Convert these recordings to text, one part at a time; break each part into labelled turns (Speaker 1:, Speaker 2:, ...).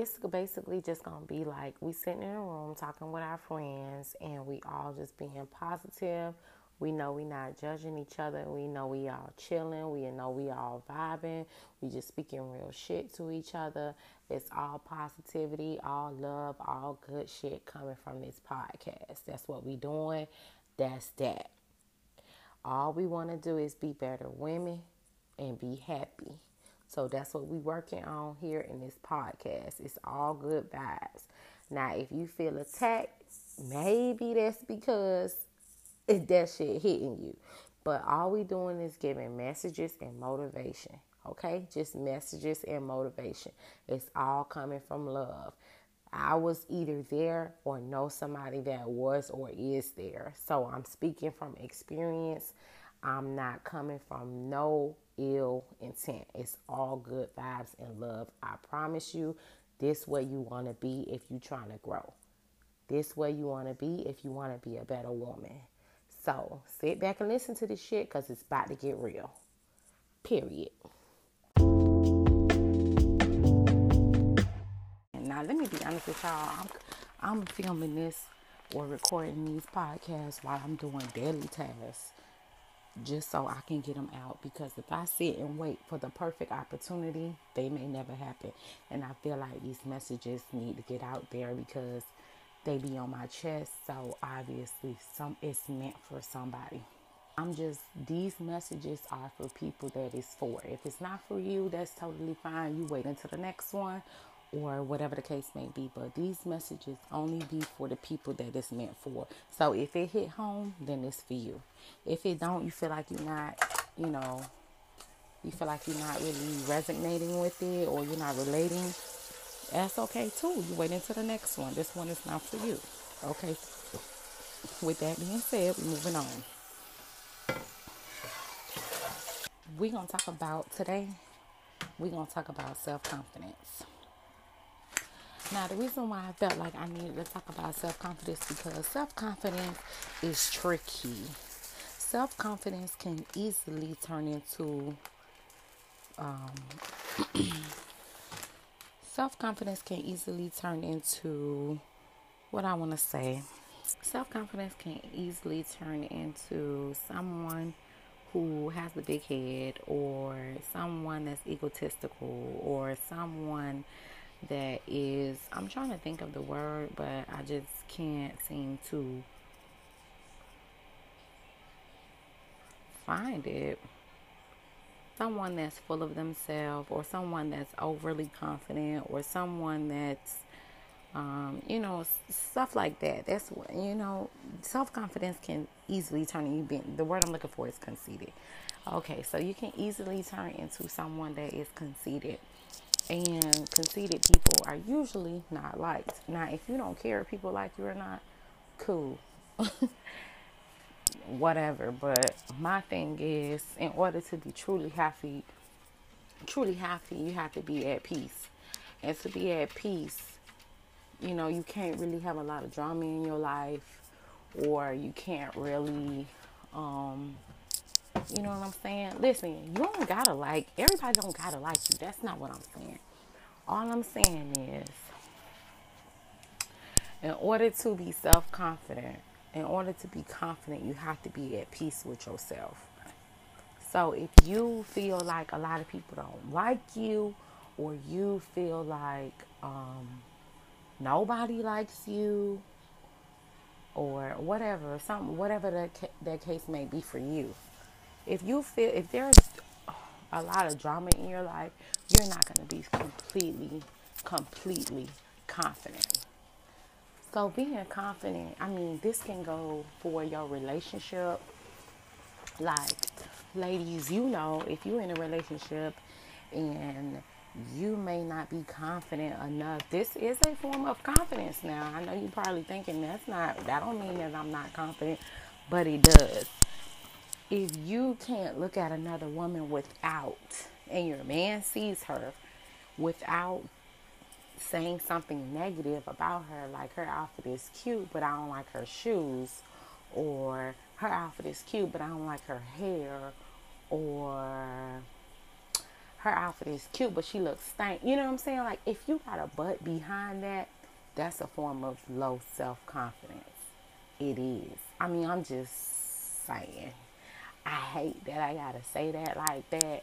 Speaker 1: this basically just gonna be like we sitting in a room talking with our friends and we all just being positive. We know we not judging each other. We know we all chilling. We know we all vibing. We just speaking real shit to each other. It's all positivity, all love, all good shit coming from this podcast. That's what we doing. That's that. All we want to do is be better women and be happy. So that's what we working on here in this podcast. It's all good vibes. Now, if you feel attacked, maybe that's because it that shit hitting you. But all we doing is giving messages and motivation. Okay? Just messages and motivation. It's all coming from love. I was either there or know somebody that was or is there. So I'm speaking from experience. I'm not coming from no ill intent. It's all good vibes and love. I promise you, this way you want to be if you're trying to grow. This way you want to be if you want to be a better woman. So sit back and listen to this shit because it's about to get real. Period. Now let me be honest with y'all. I'm, I'm filming this or recording these podcasts while I'm doing daily tasks just so I can get them out because if I sit and wait for the perfect opportunity, they may never happen. And I feel like these messages need to get out there because they be on my chest. So obviously some it's meant for somebody. I'm just these messages are for people that is for. If it's not for you, that's totally fine. You wait until the next one or whatever the case may be. But these messages only be for the people that it's meant for. So if it hit home, then it's for you. If it don't, you feel like you're not, you know, you feel like you're not really resonating with it or you're not relating, that's okay too. You wait until the next one. This one is not for you. Okay. With that being said, we're moving on. We're going to talk about today, we're going to talk about self confidence. Now, the reason why I felt like I needed to talk about self confidence because self confidence is tricky. Self confidence can easily turn into um, self confidence can easily turn into what I want to say. Self confidence can easily turn into someone who has a big head, or someone that's egotistical, or someone that is I'm trying to think of the word, but I just can't seem to find it. Someone that's full of themselves, or someone that's overly confident, or someone that's, um, you know, stuff like that. That's what you know. Self confidence can easily turn you. Being, the word I'm looking for is conceited. Okay, so you can easily turn into someone that is conceited and conceited people are usually not liked. Now, if you don't care if people like you or not, cool. Whatever. But my thing is, in order to be truly happy, truly happy, you have to be at peace. And to be at peace, you know, you can't really have a lot of drama in your life, or you can't really, um, you know what I'm saying? Listen, you don't gotta like everybody don't gotta like you. That's not what I'm saying. All I'm saying is in order to be self-confident, in order to be confident, you have to be at peace with yourself. So if you feel like a lot of people don't like you or you feel like um, nobody likes you or whatever, some whatever that that case may be for you, if you feel if there's a lot of drama in your life, you're not going to be completely, completely confident. So being confident, I mean, this can go for your relationship. Like, ladies, you know, if you're in a relationship and you may not be confident enough. This is a form of confidence now. I know you're probably thinking that's not, that don't mean that I'm not confident, but it does if you can't look at another woman without, and your man sees her without saying something negative about her, like her outfit is cute, but I don't like her shoes, or her outfit is cute, but I don't like her hair, or her outfit is cute, but she looks stank. You know what I'm saying? Like if you got a butt behind that, that's a form of low self confidence. It is. I mean, I'm just saying. I hate that I gotta say that like that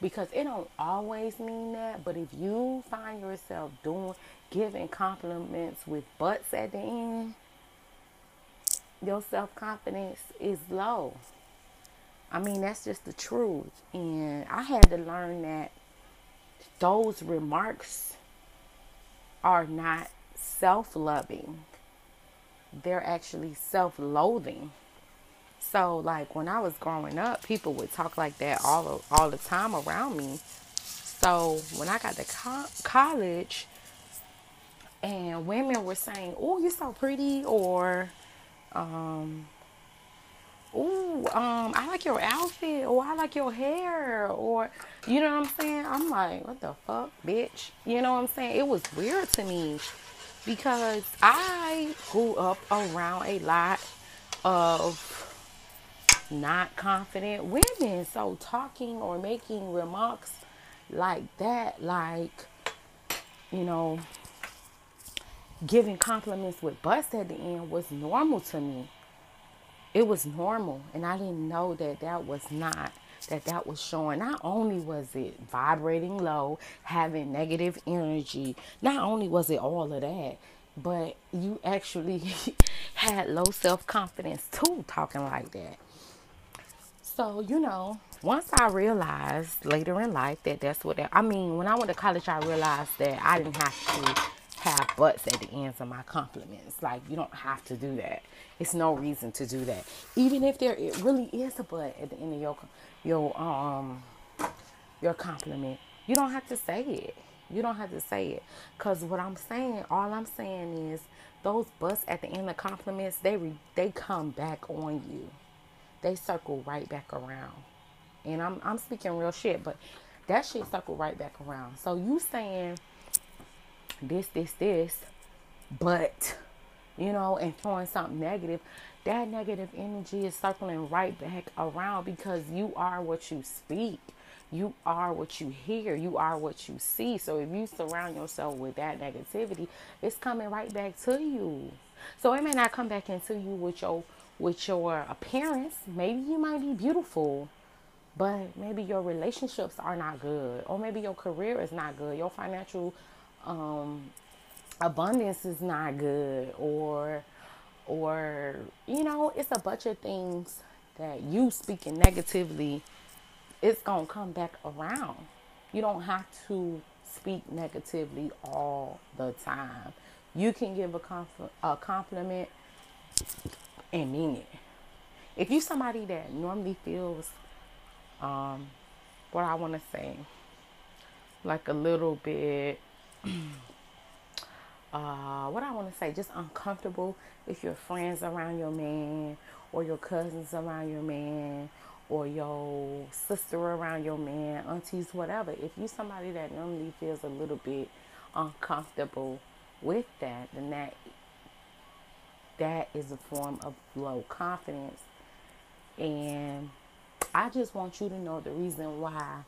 Speaker 1: because it don't always mean that. But if you find yourself doing giving compliments with butts at the end, your self confidence is low. I mean, that's just the truth. And I had to learn that those remarks are not self loving, they're actually self loathing. So, like when I was growing up, people would talk like that all all the time around me. So when I got to co- college, and women were saying, "Oh, you're so pretty," or um, "Oh, um, I like your outfit," or "I like your hair," or you know what I'm saying? I'm like, "What the fuck, bitch?" You know what I'm saying? It was weird to me because I grew up around a lot of not confident women. So talking or making remarks like that, like, you know, giving compliments with bust at the end was normal to me. It was normal. And I didn't know that that was not, that that was showing. Not only was it vibrating low, having negative energy, not only was it all of that, but you actually had low self confidence too, talking like that. So, you know, once I realized later in life that that's what I, mean, when I went to college, I realized that I didn't have to have butts at the ends of my compliments. Like, you don't have to do that. It's no reason to do that. Even if there it really is a butt at the end of your your um your compliment, you don't have to say it. You don't have to say it. Cause what I'm saying, all I'm saying is those butts at the end of compliments, they re, they come back on you they circle right back around. And I'm I'm speaking real shit, but that shit circle right back around. So you saying this, this, this, but you know, and throwing something negative, that negative energy is circling right back around because you are what you speak. You are what you hear. You are what you see. So if you surround yourself with that negativity, it's coming right back to you. So it may not come back into you with your with your appearance. Maybe you might be beautiful, but maybe your relationships are not good, or maybe your career is not good, your financial um, abundance is not good, or or you know, it's a bunch of things that you speaking negatively, it's gonna come back around. You don't have to speak negatively all the time. You can give a, compl- a compliment and mean it. If you somebody that normally feels um what I want to say like a little bit uh what I want to say just uncomfortable if your friends around your man or your cousins around your man or your sister around your man, aunties, whatever. If you somebody that normally feels a little bit uncomfortable with that, then that that is a form of low confidence. And I just want you to know the reason why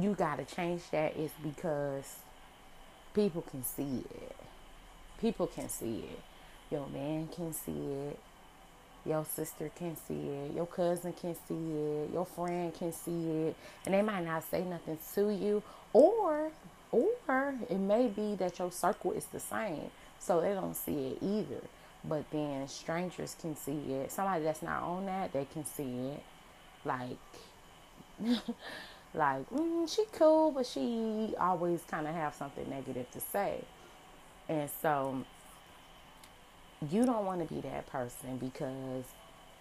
Speaker 1: you got to change that is because people can see it. People can see it. Your man can see it. Your sister can see it. Your cousin can see it. Your friend can see it. And they might not say nothing to you. Or, or it may be that your circle is the same so they don't see it either. But then strangers can see it. Somebody that's not on that, they can see it. Like, like mm, she cool, but she always kind of have something negative to say. And so you don't want to be that person because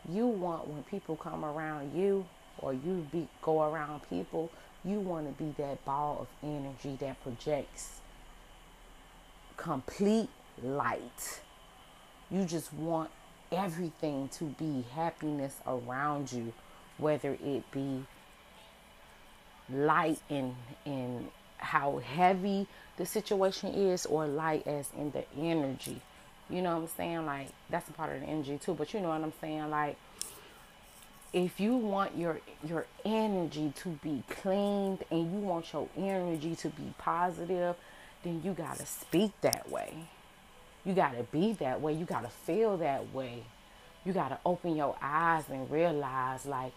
Speaker 1: you want when people come around you or you be go around people, you want to be that ball of energy that projects complete light. You just want everything to be happiness around you, whether it be light in in how heavy the situation is or light as in the energy. You know what I'm saying? Like that's a part of the energy too, but you know what I'm saying? Like if you want your your energy to be cleaned and you want your energy to be positive, then you got to speak that way. You got to be that way. You got to feel that way. You got to open your eyes and realize like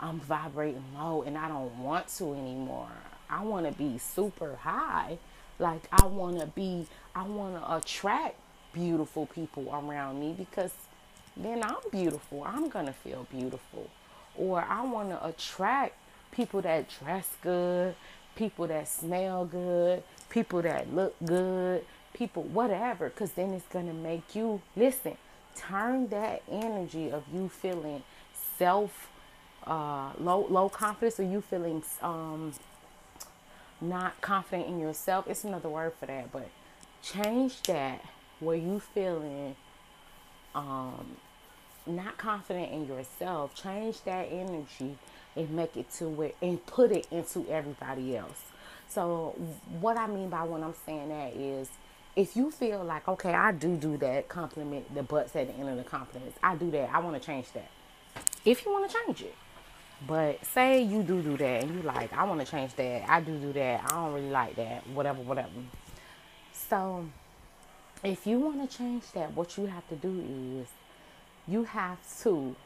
Speaker 1: I'm vibrating low and I don't want to anymore. I want to be super high. Like I want to be I want to attract beautiful people around me because then I'm beautiful. I'm going to feel beautiful or I want to attract people that dress good, people that smell good, people that look good, people whatever cuz then it's going to make you listen, turn that energy of you feeling self uh, low low confidence or you feeling um, not confident in yourself. It's another word for that, but change that where you feeling um, not confident in yourself, change that energy and make it to where and put it into everybody else. So what I mean by when I'm saying that is if you feel like okay, I do do that compliment the butts at the end of the compliments. I do that. I want to change that. If you want to change it. But say you do do that and you like, I want to change that. I do do that. I don't really like that. Whatever, whatever. So if you want to change that, what you have to do is you have to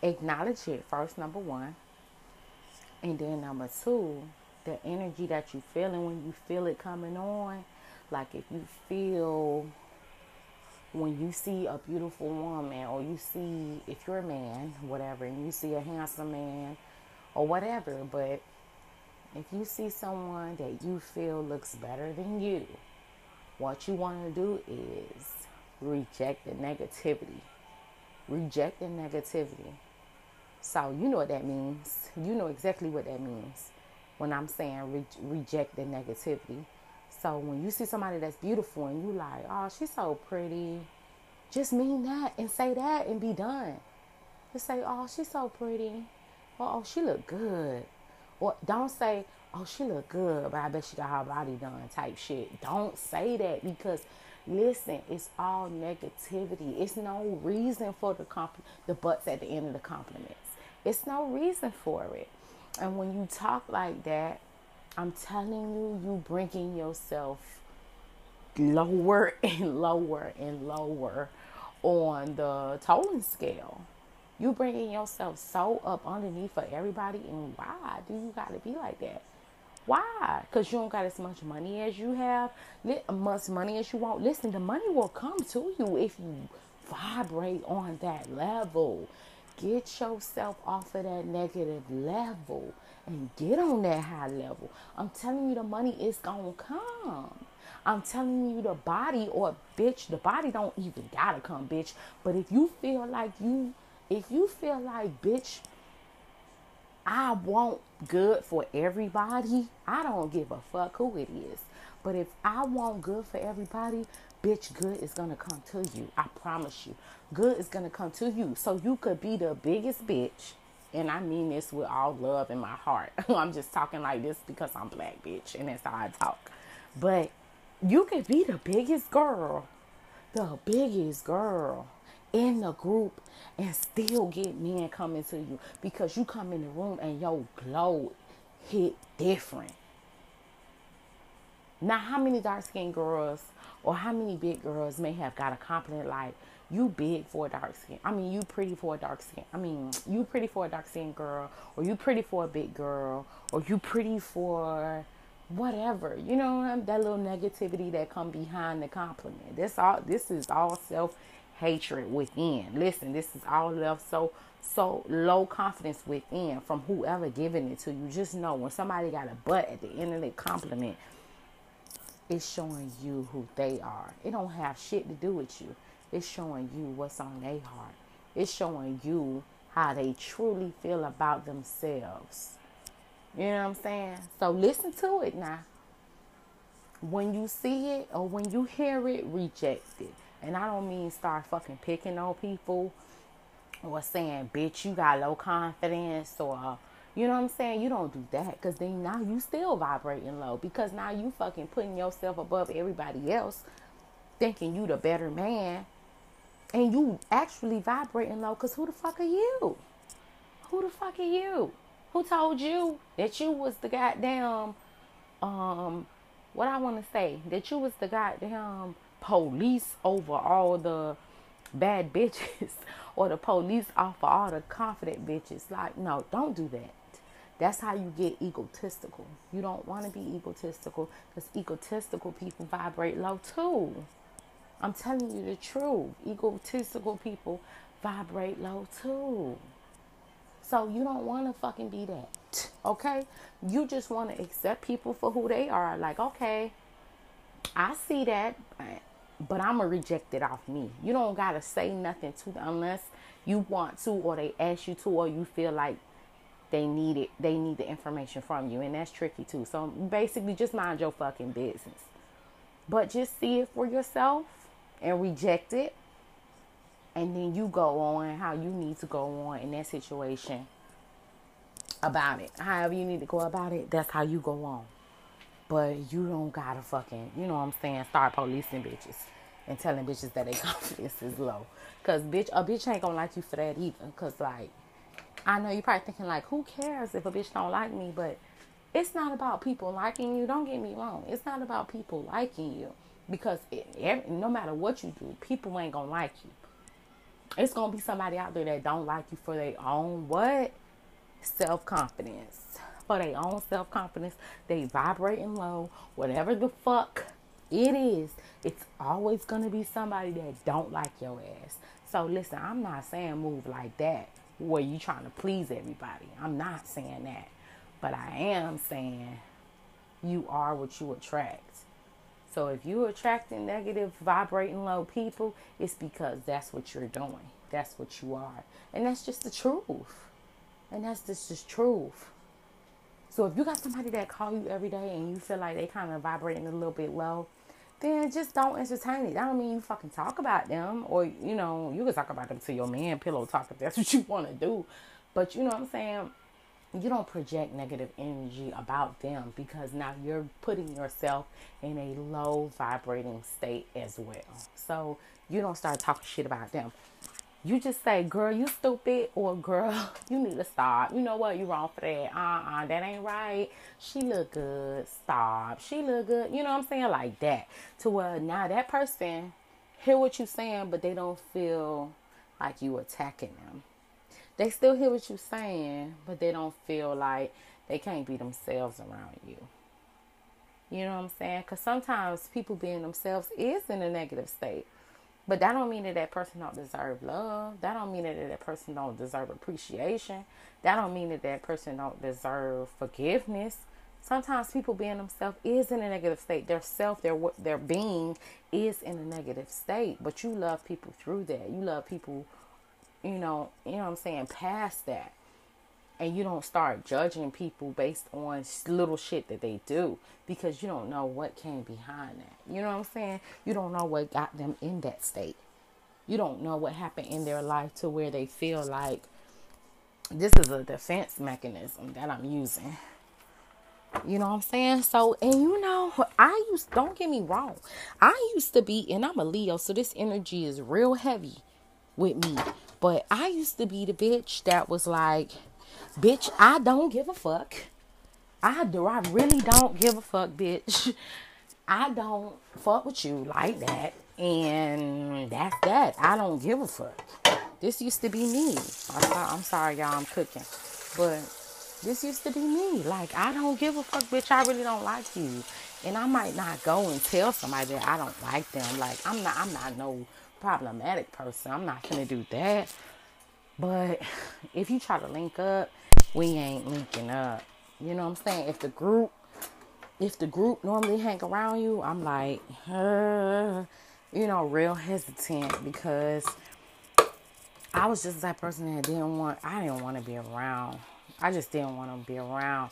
Speaker 1: acknowledge it first, number one. And then number two, the energy that you feeling when you feel it coming on. Like if you feel when you see a beautiful woman or you see if you're a man, whatever, and you see a handsome man or whatever, but if you see someone that you feel looks better than you, what you want to do is reject the negativity reject the negativity. So you know what that means. You know exactly what that means when I'm saying re- reject the negativity. So when you see somebody that's beautiful and you like, oh, she's so pretty, just mean that and say that and be done. Just say, oh, she's so pretty. Or, oh, she look good. Or don't say, oh, she look good, but I bet she got her body done type shit. Don't say that because Listen, it's all negativity. It's no reason for the compl- the butts at the end of the compliments. It's no reason for it. And when you talk like that, I'm telling you, you bringing yourself lower and lower and lower on the tolling scale. You bringing yourself so up underneath for everybody, and why do you got to be like that? Why? Because you don't got as much money as you have, as much money as you want. Listen, the money will come to you if you vibrate on that level. Get yourself off of that negative level and get on that high level. I'm telling you, the money is gonna come. I'm telling you, the body or bitch, the body don't even gotta come, bitch. But if you feel like you, if you feel like, bitch, I want good for everybody. I don't give a fuck who it is. But if I want good for everybody, bitch, good is gonna come to you. I promise you. Good is gonna come to you. So you could be the biggest bitch. And I mean this with all love in my heart. I'm just talking like this because I'm black, bitch, and that's how I talk. But you could be the biggest girl. The biggest girl in the group and still get men coming to you because you come in the room and your glow hit different. Now, how many dark skinned girls or how many big girls may have got a compliment like, you big for a dark skin. I mean, you pretty for a dark skin. I mean, you pretty for a dark skin girl, or you pretty for a big girl, or you pretty for whatever. You know, that little negativity that come behind the compliment. This all. This is all self hatred within. Listen, this is all left so so low confidence within from whoever giving it to you. Just know when somebody got a butt at the end of the compliment, it's showing you who they are. It don't have shit to do with you. It's showing you what's on their heart. It's showing you how they truly feel about themselves. You know what I'm saying? So listen to it now. When you see it or when you hear it, reject it. And I don't mean start fucking picking on people or saying, bitch, you got low confidence or, you know what I'm saying? You don't do that because then now you still vibrating low because now you fucking putting yourself above everybody else thinking you the better man and you actually vibrating low because who the fuck are you? Who the fuck are you? Who told you that you was the goddamn um what I want to say that you was the goddamn police over all the bad bitches or the police off of all the confident bitches. Like, no, don't do that. That's how you get egotistical. You don't want to be egotistical because egotistical people vibrate low too. I'm telling you the truth. Egotistical people vibrate low too. So you don't want to fucking be that. Okay? You just want to accept people for who they are. Like, okay, I see that, but I'm going to reject it off me. You don't got to say nothing to them unless you want to or they ask you to or you feel like they need it they need the information from you and that's tricky too. So basically just mind your fucking business. But just see it for yourself and reject it and then you go on how you need to go on in that situation about it. However you need to go about it that's how you go on. But you don't gotta fucking you know what i'm saying start policing bitches and telling bitches that their confidence is low. Because bitch a bitch ain't gonna like you for that either. Because like I know you're probably thinking like, who cares if a bitch don't like me? But it's not about people liking you. Don't get me wrong. It's not about people liking you because it, no matter what you do, people ain't gonna like you. It's gonna be somebody out there that don't like you for their own what self confidence. For their own self confidence, they vibrating low. Whatever the fuck it is, it's always gonna be somebody that don't like your ass. So listen, I'm not saying move like that where you trying to please everybody. I'm not saying that. But I am saying you are what you attract. So if you're attracting negative, vibrating low people, it's because that's what you're doing. That's what you are. And that's just the truth. And that's just the truth. So if you got somebody that call you every day and you feel like they kind of vibrating a little bit low, then just don't entertain it. I don't mean you fucking talk about them or, you know, you can talk about them to your man, pillow talk if that's what you want to do. But you know what I'm saying? You don't project negative energy about them because now you're putting yourself in a low vibrating state as well. So you don't start talking shit about them you just say, girl, you stupid, or girl, you need to stop. You know what? You wrong for that. Uh-uh, that ain't right. She look good. Stop. She look good. You know what I'm saying? Like that. To where now that person hear what you saying, but they don't feel like you attacking them. They still hear what you saying, but they don't feel like they can't be themselves around you. You know what I'm saying? Because sometimes people being themselves is in a negative state. But that don't mean that that person don't deserve love. That don't mean that that person don't deserve appreciation. That don't mean that that person don't deserve forgiveness. Sometimes people being themselves is in a negative state. Their self, their their being is in a negative state. But you love people through that. You love people, you know, you know what I'm saying, past that and you don't start judging people based on little shit that they do because you don't know what came behind that. You know what I'm saying? You don't know what got them in that state. You don't know what happened in their life to where they feel like this is a defense mechanism that I'm using. You know what I'm saying? So, and you know, I used, don't get me wrong, I used to be, and I'm a Leo, so this energy is real heavy with me. But I used to be the bitch that was like, Bitch, I don't give a fuck. I do. I really don't give a fuck, bitch. I don't fuck with you like that. And that's that. I don't give a fuck. This used to be me. I'm sorry, y'all, I'm cooking. But this used to be me. Like, I don't give a fuck, bitch. I really don't like you. And I might not go and tell somebody that I don't like them. Like, I'm not I'm not no problematic person. I'm not gonna do that. But if you try to link up we ain't linking up. You know what I'm saying? If the group if the group normally hang around you, I'm like, uh, you know, real hesitant because I was just that person that didn't want I didn't want to be around. I just didn't want to be around.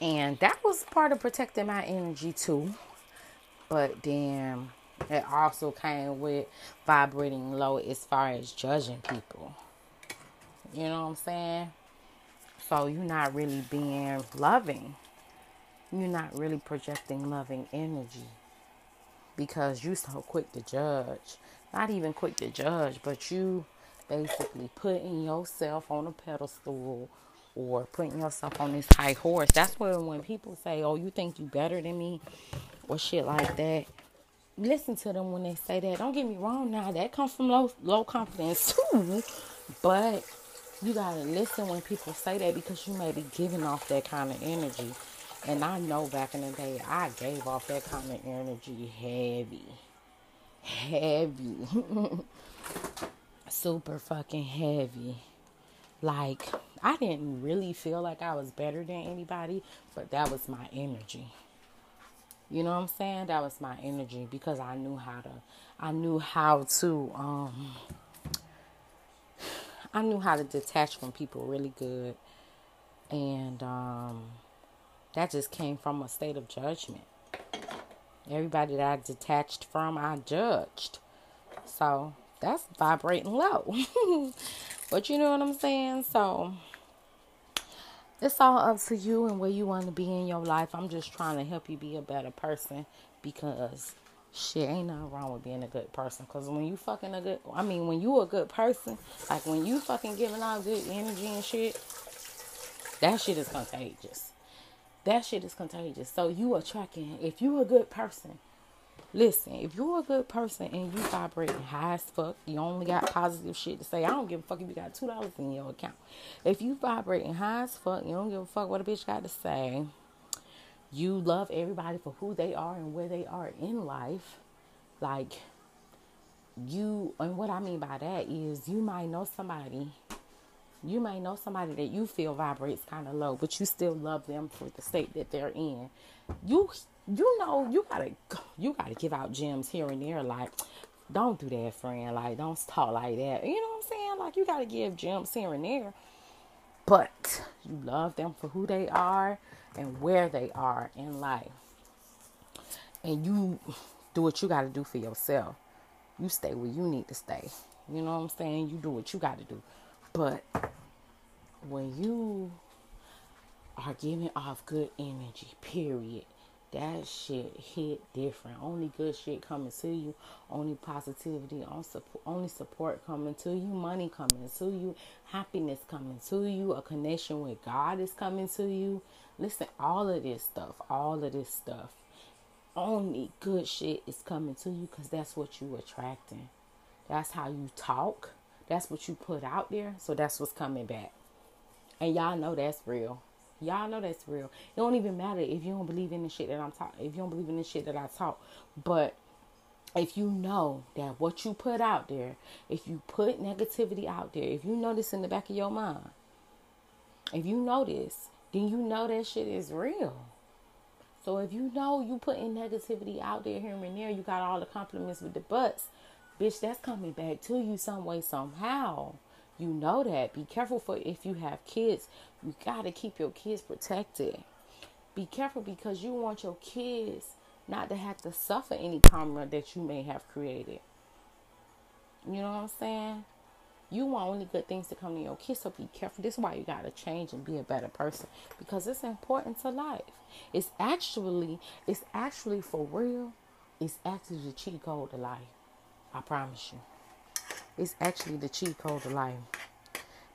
Speaker 1: And that was part of protecting my energy too. But then it also came with vibrating low as far as judging people. You know what I'm saying? So you're not really being loving. You're not really projecting loving energy because you're so quick to judge. Not even quick to judge, but you basically putting yourself on a pedestal or putting yourself on this high horse. That's where when people say, "Oh, you think you better than me," or shit like that. Listen to them when they say that. Don't get me wrong. Now that comes from low low confidence too, but you gotta listen when people say that because you may be giving off that kind of energy. And I know back in the day, I gave off that kind of energy heavy, heavy, super fucking heavy. Like I didn't really feel like I was better than anybody, but that was my energy. You know what I'm saying? That was my energy because I knew how to I knew how to um I knew how to detach from people really good. And um that just came from a state of judgment. Everybody that I detached from, I judged. So that's vibrating low. but you know what I'm saying? So it's all up to you and where you want to be in your life. I'm just trying to help you be a better person because shit ain't nothing wrong with being a good person. Cause when you fucking a good, I mean, when you a good person, like when you fucking giving out good energy and shit, that shit is contagious. That shit is contagious. So you attracting. If you a good person, Listen, if you're a good person and you vibrating high as fuck, you only got positive shit to say. I don't give a fuck if you got two dollars in your account. If you vibrating high as fuck, you don't give a fuck what a bitch got to say. You love everybody for who they are and where they are in life. Like you and what I mean by that is you might know somebody you might know somebody that you feel vibrates kind of low, but you still love them for the state that they're in. You you know you gotta you gotta give out gems here and there like don't do that friend like don't talk like that you know what i'm saying like you gotta give gems here and there but you love them for who they are and where they are in life. And you do what you gotta do for yourself. You stay where you need to stay. You know what i'm saying? You do what you gotta do. But when you are giving off good energy period that shit hit different. Only good shit coming to you, only positivity, only support coming to you, money coming to you, happiness coming to you, a connection with God is coming to you. Listen, all of this stuff, all of this stuff, only good shit is coming to you because that's what you attracting. That's how you talk. That's what you put out there. So that's what's coming back. And y'all know that's real. Y'all know that's real. It don't even matter if you don't believe in the shit that I'm talking. If you don't believe in the shit that I talk, but if you know that what you put out there, if you put negativity out there, if you this in the back of your mind, if you know then you know that shit is real. So if you know you putting negativity out there here and there, you got all the compliments with the butts, bitch, that's coming back to you some way, somehow. You know that. Be careful for if you have kids. You got to keep your kids protected. Be careful because you want your kids not to have to suffer any karma that you may have created. You know what I'm saying? You want only good things to come to your kids, so be careful. This is why you gotta change and be a better person because it's important to life. It's actually, it's actually for real. It's actually the cheat code to life. I promise you. It's actually the cheat code to life.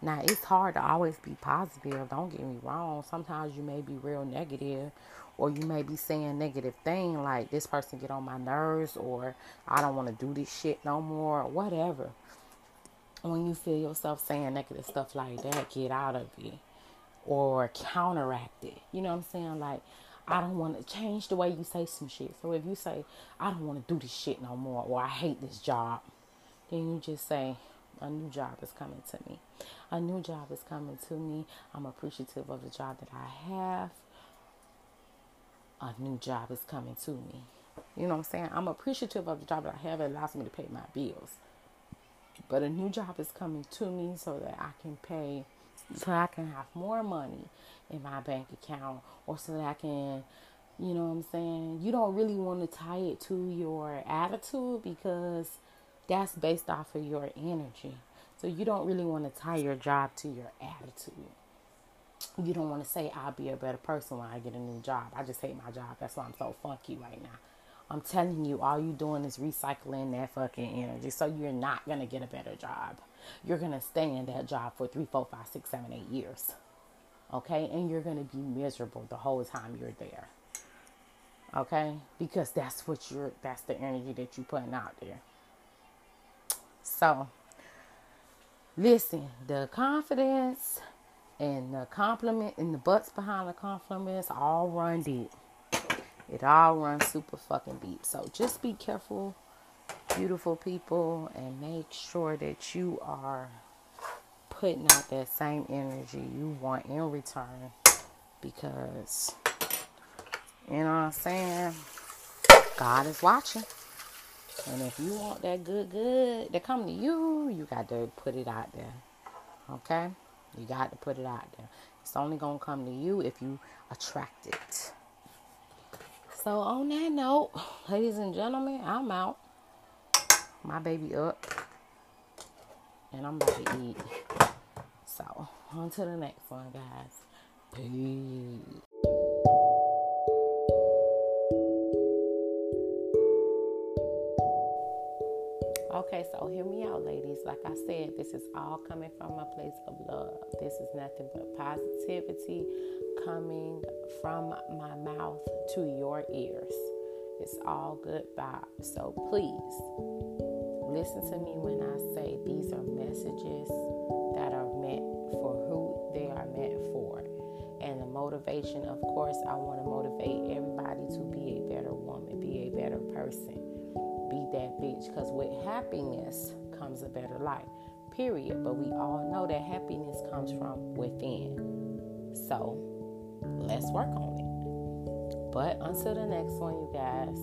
Speaker 1: Now, it's hard to always be positive. Don't get me wrong. Sometimes you may be real negative or you may be saying negative thing like this person get on my nerves or I don't want to do this shit no more or whatever. When you feel yourself saying negative stuff like that, get out of it or counteract it. You know what I'm saying? Like, I don't want to change the way you say some shit. So if you say, I don't want to do this shit no more or I hate this job, then you just say, a new job is coming to me. A new job is coming to me. I'm appreciative of the job that I have. A new job is coming to me. You know what I'm saying? I'm appreciative of the job that I have. It allows me to pay my bills. But a new job is coming to me so that I can pay, so I can have more money in my bank account, or so that I can, you know what I'm saying? You don't really want to tie it to your attitude because that's based off of your energy. So you don't really want to tie your job to your attitude. You don't want to say, I'll be a better person when I get a new job. I just hate my job. That's why I'm so funky right now. I'm telling you, all you doing is recycling that fucking energy. So you're not to get a better job. you're to stay in that job for three, four, five, six, seven, eight years. Okay? And you're to be miserable the whole time you're there. Okay? Because that's what you're, that's the energy that you're putting out there. So, listen, the confidence and the compliment and the butts behind the compliments all run deep. It all runs super fucking deep. So just be careful, beautiful people, and make sure that you are putting out that same energy you want in return. Because, you know what I'm saying? God is watching. And if you want that good, good to come to you, you got to put it out there. Okay? You got to put it out there. It's only going to come to you if you attract it. So, on that note, ladies and gentlemen, I'm out. My baby up. And I'm about to eat. So, on to the next one, guys. Peace. Okay, so hear me out, ladies. Like I said, this is all coming from a place of love. This is nothing but positivity coming from my mouth to your ears. It's all good vibes. So please listen to me when I say these are messages that are meant for who they are meant for. And the motivation, of course, I want to motivate everybody to be a better woman, be a better person, be that bitch. Because with happiness comes a better life, period. But we all know that happiness comes from within. So, let's work on it. But until the next one, you guys,